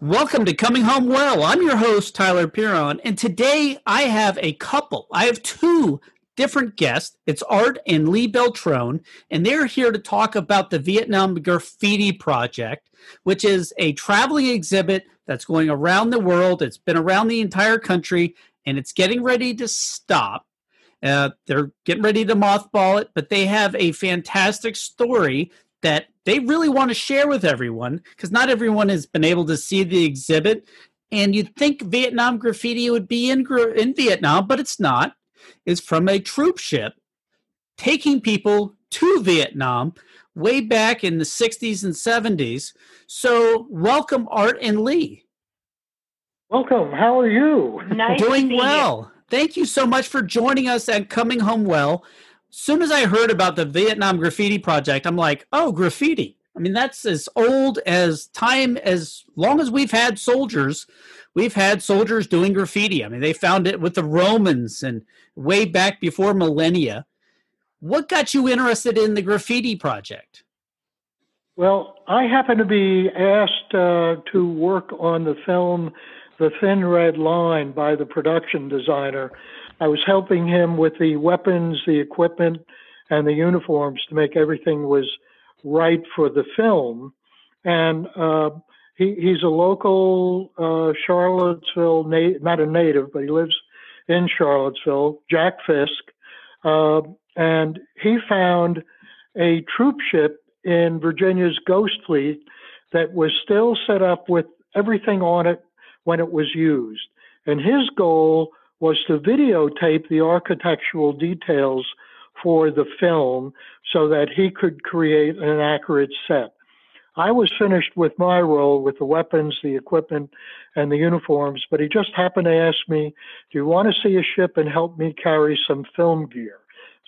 Welcome to Coming Home Well. I'm your host, Tyler Piron, and today I have a couple. I have two different guests. It's Art and Lee Beltrone, and they're here to talk about the Vietnam Graffiti Project, which is a traveling exhibit that's going around the world. It's been around the entire country, and it's getting ready to stop. Uh, they're getting ready to mothball it, but they have a fantastic story that they really want to share with everyone because not everyone has been able to see the exhibit. And you'd think Vietnam graffiti would be in, in Vietnam, but it's not. It's from a troop ship taking people to Vietnam way back in the 60s and 70s. So, welcome, Art and Lee. Welcome. How are you? Nice Doing well. Thank you so much for joining us and coming home well soon as I heard about the Vietnam Graffiti Project, I'm like, oh, graffiti. I mean, that's as old as time, as long as we've had soldiers, we've had soldiers doing graffiti. I mean, they found it with the Romans and way back before millennia. What got you interested in the graffiti project? Well, I happen to be asked uh, to work on the film The Thin Red Line by the production designer I was helping him with the weapons, the equipment, and the uniforms to make everything was right for the film. And uh, he, he's a local uh, Charlottesville, na- not a native, but he lives in Charlottesville, Jack Fisk. Uh, and he found a troop ship in Virginia's Ghost Fleet that was still set up with everything on it when it was used. And his goal was to videotape the architectural details for the film so that he could create an accurate set. I was finished with my role with the weapons, the equipment, and the uniforms, but he just happened to ask me, Do you want to see a ship and help me carry some film gear?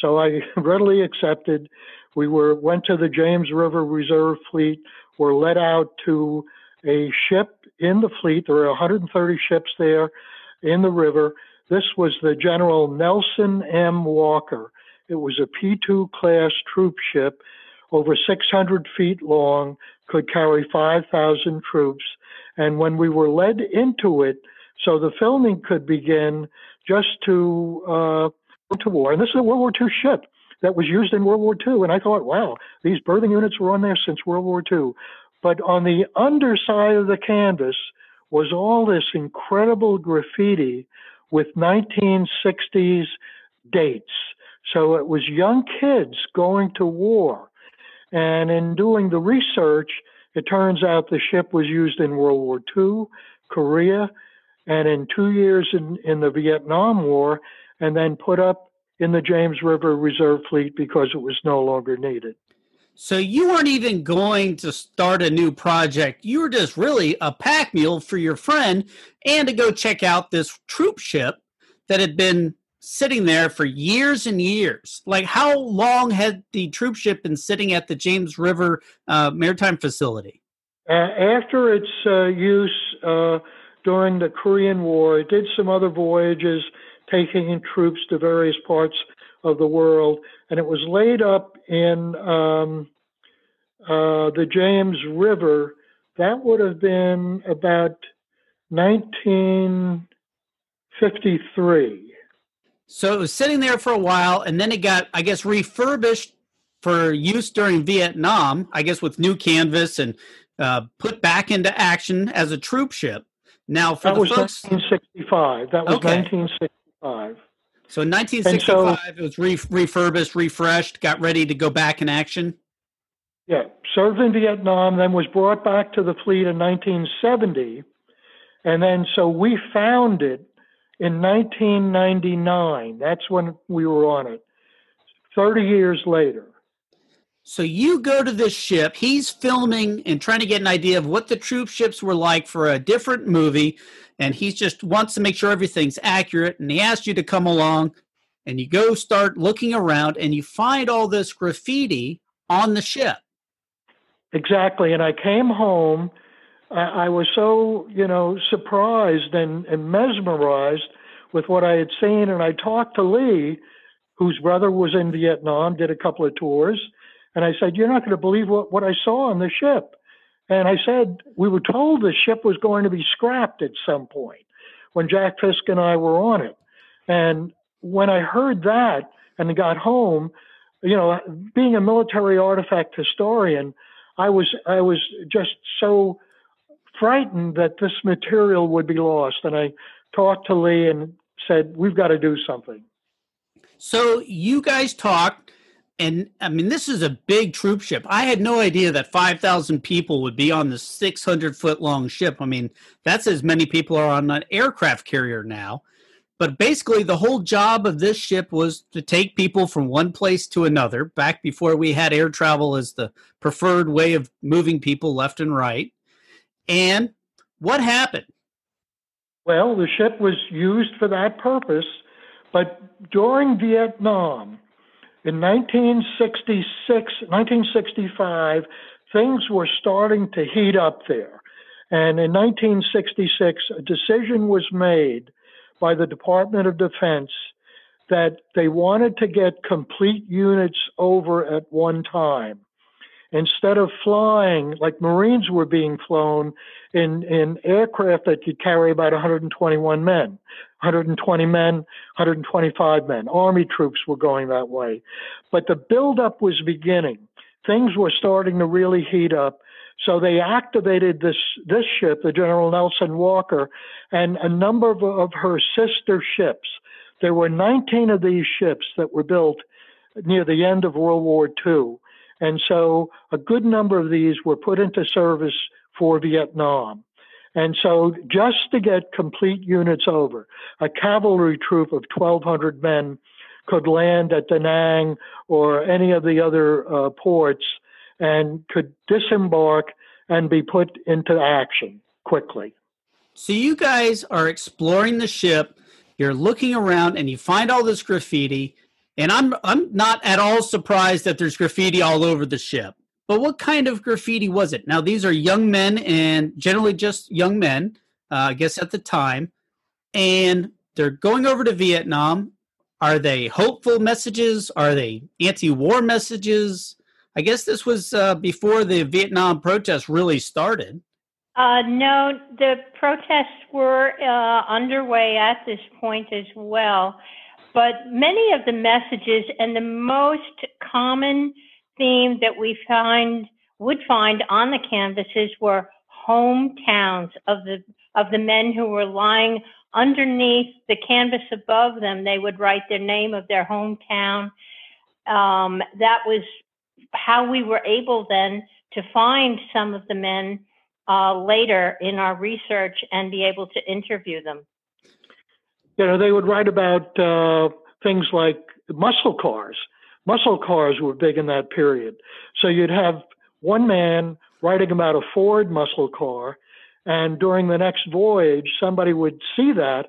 So I readily accepted. We were went to the James River Reserve Fleet, were let out to a ship in the fleet. There were 130 ships there in the river, this was the General Nelson M. Walker. It was a P 2 class troop ship, over 600 feet long, could carry 5,000 troops. And when we were led into it, so the filming could begin just to uh, to war. And this is a World War II ship that was used in World War II. And I thought, wow, these berthing units were on there since World War II. But on the underside of the canvas was all this incredible graffiti with 1960s dates. So it was young kids going to war. And in doing the research, it turns out the ship was used in World War II, Korea, and in two years in, in the Vietnam War, and then put up in the James River Reserve Fleet because it was no longer needed. So you weren't even going to start a new project. You were just really a pack mule for your friend and to go check out this troop ship that had been sitting there for years and years. Like how long had the troop ship been sitting at the James River uh, Maritime Facility? After its uh, use uh, during the Korean War, it did some other voyages taking in troops to various parts of the world, and it was laid up in um, uh, the James River. That would have been about 1953. So it was sitting there for a while, and then it got, I guess, refurbished for use during Vietnam, I guess, with new canvas and uh, put back into action as a troop ship. Now, for that the was folks, 1965. That was Okay. 1965. So in 1965, it was re- refurbished, refreshed, got ready to go back in action. Yeah, served in Vietnam, then was brought back to the fleet in 1970. And then so we found it in 1999. That's when we were on it. 30 years later. So you go to this ship. He's filming and trying to get an idea of what the troop ships were like for a different movie, and he just wants to make sure everything's accurate. And he asked you to come along, and you go start looking around, and you find all this graffiti on the ship. Exactly. And I came home. I, was so, you know, surprised and, and mesmerized with what I had seen. And I talked to Lee, whose brother was in Vietnam, did a couple of tours. And I said, You're not going to believe what, what I saw on the ship. And I said, we were told the ship was going to be scrapped at some point when Jack Fisk and I were on it. And when I heard that and got home, you know, being a military artifact historian, I was I was just so frightened that this material would be lost. And I talked to Lee and said, "We've got to do something." So you guys talked, and I mean, this is a big troop ship. I had no idea that 5,000 people would be on the 600 foot long ship. I mean, that's as many people are on an aircraft carrier now. But basically, the whole job of this ship was to take people from one place to another, back before we had air travel as the preferred way of moving people left and right. And what happened? Well, the ship was used for that purpose, but during Vietnam, in 1966, 1965, things were starting to heat up there. And in 1966, a decision was made by the Department of Defense that they wanted to get complete units over at one time. Instead of flying like Marines were being flown in, in aircraft that could carry about 121 men, 120 men, 125 men. Army troops were going that way. But the buildup was beginning. Things were starting to really heat up. So they activated this this ship, the General Nelson Walker, and a number of, of her sister ships. There were 19 of these ships that were built near the end of World War II. And so a good number of these were put into service for Vietnam. And so just to get complete units over, a cavalry troop of 1,200 men could land at Da Nang or any of the other uh, ports and could disembark and be put into action quickly. So you guys are exploring the ship, you're looking around and you find all this graffiti, and I'm I'm not at all surprised that there's graffiti all over the ship. But what kind of graffiti was it? Now these are young men and generally just young men, uh, I guess at the time, and they're going over to Vietnam. Are they hopeful messages? Are they anti-war messages? I guess this was uh, before the Vietnam protests really started. Uh, no, the protests were uh, underway at this point as well. But many of the messages and the most common theme that we find would find on the canvases were hometowns of the of the men who were lying underneath the canvas above them. They would write their name of their hometown. Um, that was how we were able then to find some of the men uh, later in our research and be able to interview them. You know, they would write about uh, things like muscle cars. Muscle cars were big in that period. So you'd have one man writing about a Ford muscle car, and during the next voyage, somebody would see that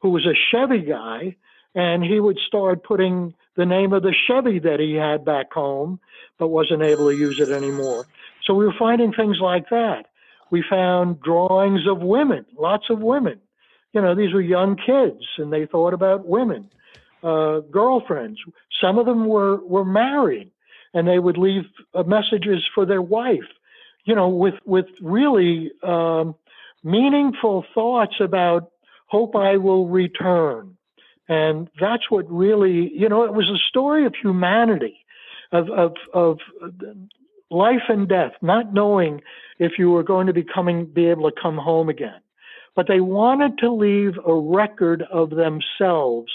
who was a Chevy guy, and he would start putting the name of the Chevy that he had back home, but wasn't able to use it anymore. So we were finding things like that. We found drawings of women, lots of women. You know, these were young kids and they thought about women, uh, girlfriends. Some of them were, were married and they would leave uh, messages for their wife, you know, with, with really um, meaningful thoughts about hope I will return and that's what really, you know, it was a story of humanity, of, of, of life and death, not knowing if you were going to be coming, be able to come home again. But they wanted to leave a record of themselves,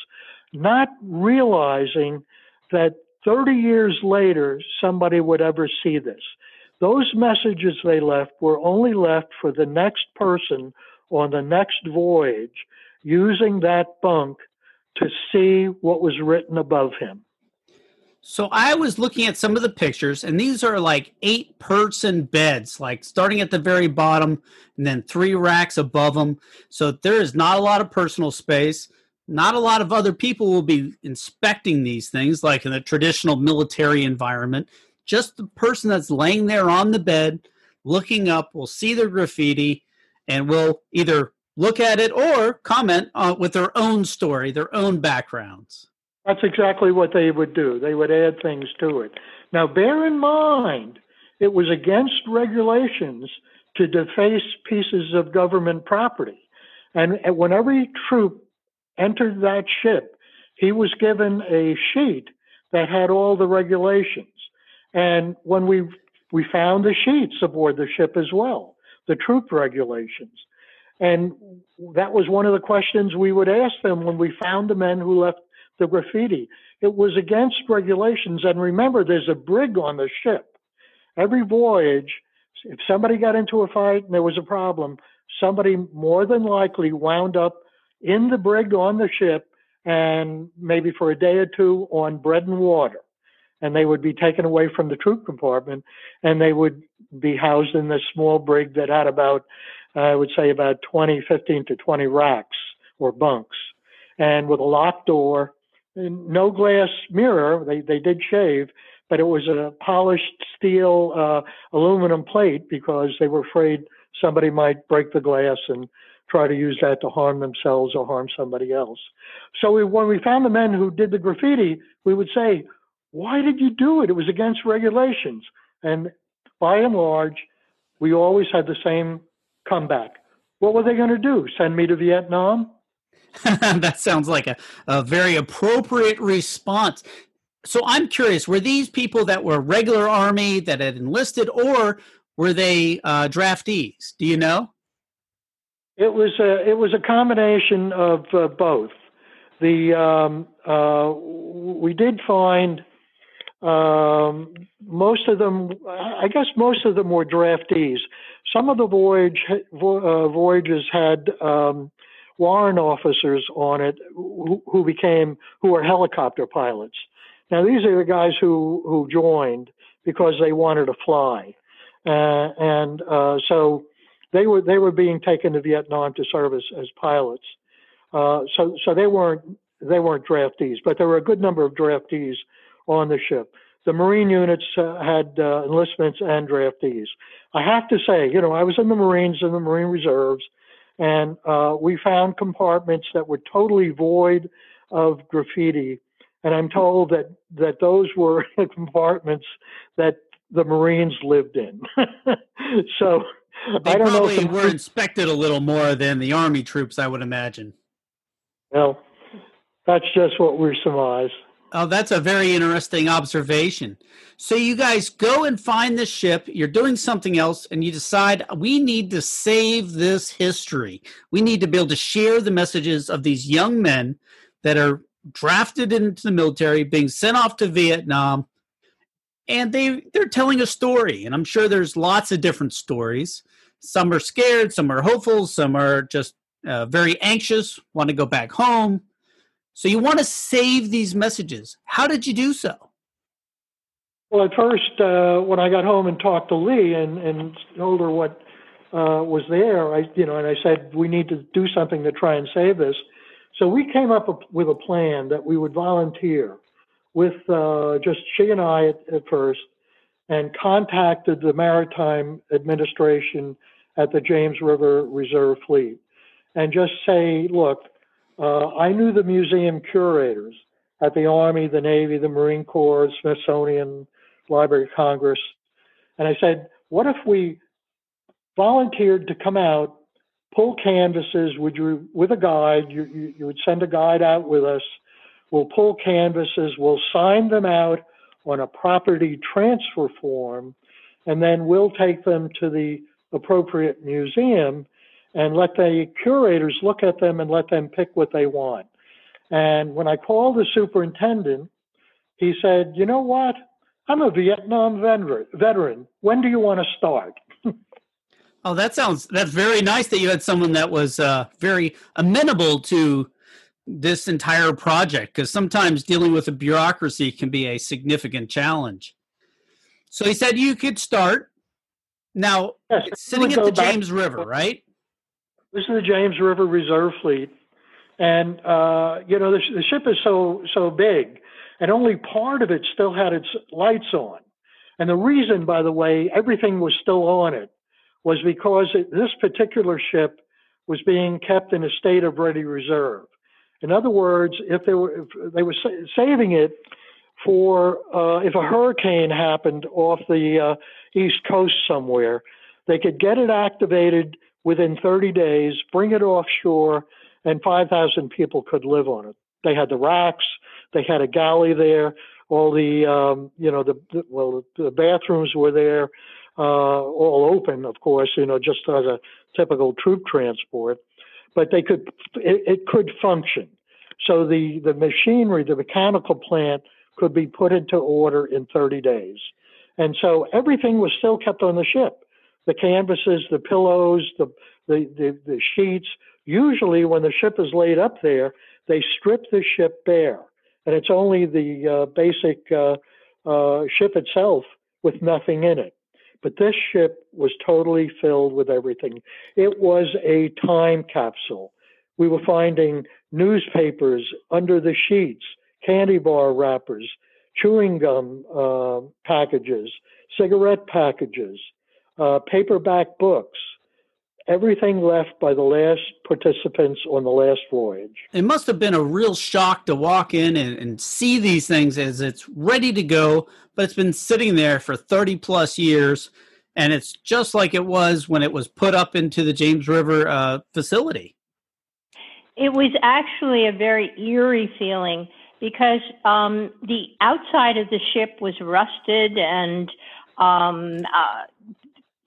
not realizing that 30 years later somebody would ever see this. Those messages they left were only left for the next person on the next voyage using that bunk to see what was written above him. So I was looking at some of the pictures, and these are like eight person beds, like starting at the very bottom and then three racks above them. So there is not a lot of personal space. Not a lot of other people will be inspecting these things, like in a traditional military environment. Just the person that's laying there on the bed, looking up, will see the graffiti and will either look at it or comment uh, with their own story, their own backgrounds. That's exactly what they would do. They would add things to it. Now, bear in mind, it was against regulations to deface pieces of government property. And when every troop entered that ship, he was given a sheet that had all the regulations. And when we we found the sheets aboard the ship as well, the troop regulations. And that was one of the questions we would ask them when we found the men who left the graffiti. It was against regulations. And remember, there's a brig on the ship. Every voyage, if somebody got into a fight and there was a problem, somebody more than likely wound up in the brig on the ship and maybe for a day or two on bread and water. And they would be taken away from the troop compartment and they would be housed in this small brig that had about, I would say, about 20, 15 to 20 racks or bunks. And with a locked door, no glass mirror, they, they did shave, but it was a polished steel uh, aluminum plate because they were afraid somebody might break the glass and try to use that to harm themselves or harm somebody else. So we, when we found the men who did the graffiti, we would say, why did you do it? It was against regulations. And by and large, we always had the same comeback. What were they going to do? Send me to Vietnam? that sounds like a, a very appropriate response. So I'm curious, were these people that were regular army that had enlisted, or were they uh, draftees? Do you know? It was a it was a combination of uh, both. The um, uh, we did find um, most of them. I guess most of them were draftees. Some of the voyage uh, voyages had um, warrant officers on it who, who became who were helicopter pilots. Now these are the guys who who joined because they wanted to fly. Uh, and uh, so they were they were being taken to Vietnam to serve as, as pilots. Uh, so so they weren't they weren't draftees, but there were a good number of draftees on the ship. The Marine units uh, had uh, enlistments and draftees. I have to say, you know, I was in the Marines and the Marine Reserves, and uh, we found compartments that were totally void of graffiti. And I'm told that that those were compartments that the Marines lived in. so they I don't probably know. were inspected a little more than the Army troops, I would imagine. Well, that's just what we surmise. Oh, that's a very interesting observation. So you guys go and find the ship, you're doing something else, and you decide we need to save this history. We need to be able to share the messages of these young men that are drafted into the military, being sent off to Vietnam, and they they're telling a story and i'm sure there's lots of different stories some are scared some are hopeful some are just uh, very anxious want to go back home so you want to save these messages. How did you do so? Well at first uh, when i got home and talked to lee and, and told her what uh, was there i you know and i said we need to do something to try and save this. So we came up with a plan that we would volunteer with uh, just she and I at, at, first and contacted the Maritime Administration at the James River Reserve Fleet and just say, look, uh, I knew the museum curators at the Army, the Navy, the Marine Corps, Smithsonian, Library of Congress. And I said, what if we volunteered to come out, pull canvases, would you, with a guide, you, you, you would send a guide out with us, We'll pull canvases, we'll sign them out on a property transfer form, and then we'll take them to the appropriate museum and let the curators look at them and let them pick what they want. And when I called the superintendent, he said, You know what? I'm a Vietnam veteran. When do you want to start? oh, that sounds that's very nice that you had someone that was uh, very amenable to this entire project because sometimes dealing with a bureaucracy can be a significant challenge. So he said you could start. Now, yes, sitting at the James River, right? This is the James River Reserve Fleet, and uh, you know the, the ship is so so big, and only part of it still had its lights on. And the reason, by the way, everything was still on it was because it, this particular ship was being kept in a state of ready reserve. In other words, if they were if they were saving it for uh, if a hurricane happened off the uh, East Coast somewhere, they could get it activated within 30 days, bring it offshore, and 5,000 people could live on it. They had the racks, they had a galley there, all the, um, you know, the, the, well, the bathrooms were there, uh, all open, of course, you know, just as a typical troop transport, but they could, it, it could function. So the, the machinery, the mechanical plant could be put into order in 30 days. And so everything was still kept on the ship. The canvases, the pillows, the, the, the, the sheets. Usually when the ship is laid up there, they strip the ship bare. And it's only the uh, basic uh, uh, ship itself with nothing in it. But this ship was totally filled with everything. It was a time capsule. We were finding newspapers under the sheets, candy bar wrappers, chewing gum uh, packages, cigarette packages, uh, paperback books, everything left by the last participants on the last voyage. It must have been a real shock to walk in and, and, see these things as it's ready to go, but it's been sitting there for 30 plus years. And it's just like it was when it was put up into the James River uh, facility. It was actually a very eerie feeling because um, the outside of the ship was rusted and um, uh,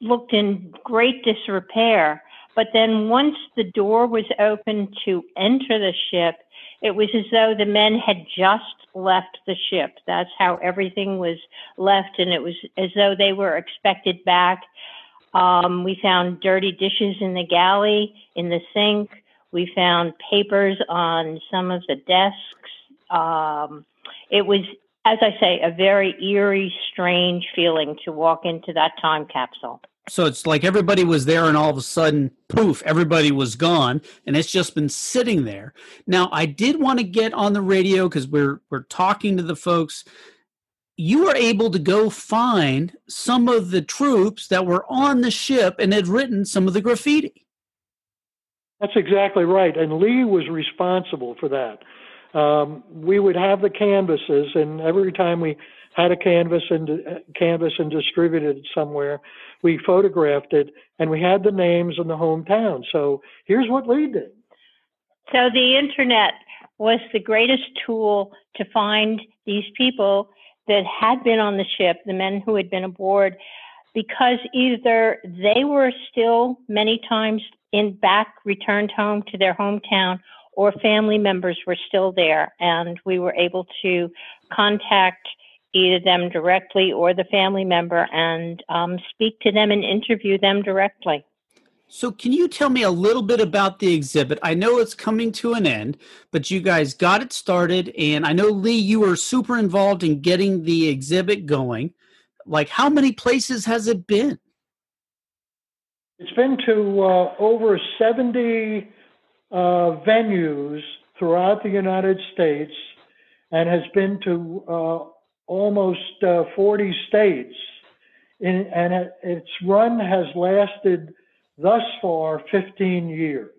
looked in great disrepair. But then once the door was open to enter the ship, it was as though the men had just left the ship. That's how everything was left, and it was as though they were expected back. Um, we found dirty dishes in the galley, in the sink. We found papers on some of the desks. Um, it was, as I say, a very eerie, strange feeling to walk into that time capsule. So it's like everybody was there and all of a sudden, poof, everybody was gone and it's just been sitting there. Now, I did want to get on the radio because we're we're talking to the folks. You were able to go find some of the troops that were on the ship and had written some of the graffiti. That's exactly right. And Lee was responsible for that. Um, we would have the canvases, and every time we had a canvas and uh, canvas and distributed it somewhere, we photographed it, and we had the names and the hometown. So here's what Lee did. So the internet was the greatest tool to find these people that had been on the ship, the men who had been aboard, because either they were still many times in back returned home to their hometown or family members were still there and we were able to contact either them directly or the family member and um, speak to them and interview them directly. So can you tell me a little bit about the exhibit? I know it's coming to an end but you guys got it started and i know lee you were super involved in getting the exhibit going. Like how many places has it been? It's been to uh, over 70 uh, venues throughout the United States and has been to uh, almost uh, 40 states. In, and it, its run has lasted thus far 15 years.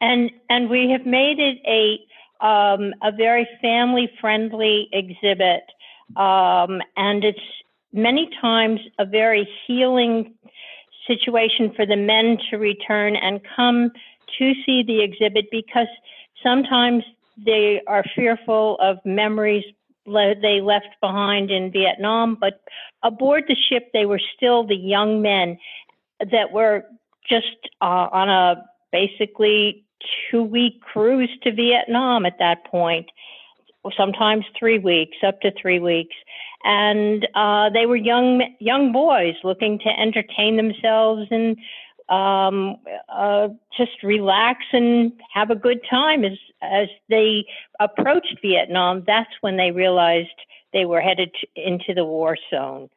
And and we have made it a um, a very family friendly exhibit, um, and it's many times a very healing situation for the men to return and come to see the exhibit because sometimes they are fearful of memories they left behind in Vietnam, but aboard the ship, they were still the young men that were just uh, on a basically two week cruise to Vietnam at that point, sometimes three weeks, up to three weeks. And uh, they were young young boys looking to entertain themselves and um, uh, just relax and have a good time as as they approached Vietnam. That's when they realized they were headed into the war zone.